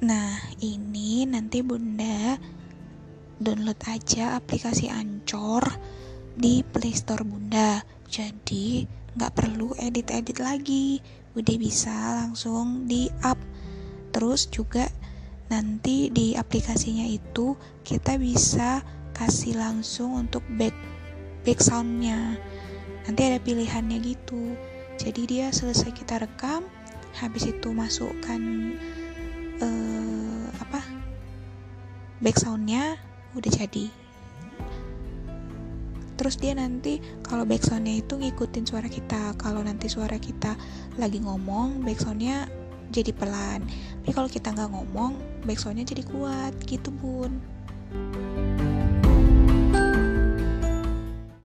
Nah, ini nanti Bunda download aja aplikasi Ancor di Playstore Bunda. Jadi, nggak perlu edit-edit lagi. Udah bisa langsung di up. Terus juga nanti di aplikasinya itu kita bisa kasih langsung untuk back back soundnya. Nanti ada pilihannya gitu. Jadi dia selesai kita rekam, habis itu masukkan back soundnya udah jadi. Terus dia nanti kalau backsoundnya itu ngikutin suara kita. Kalau nanti suara kita lagi ngomong backsoundnya jadi pelan. Tapi kalau kita nggak ngomong backsoundnya jadi kuat gitu bun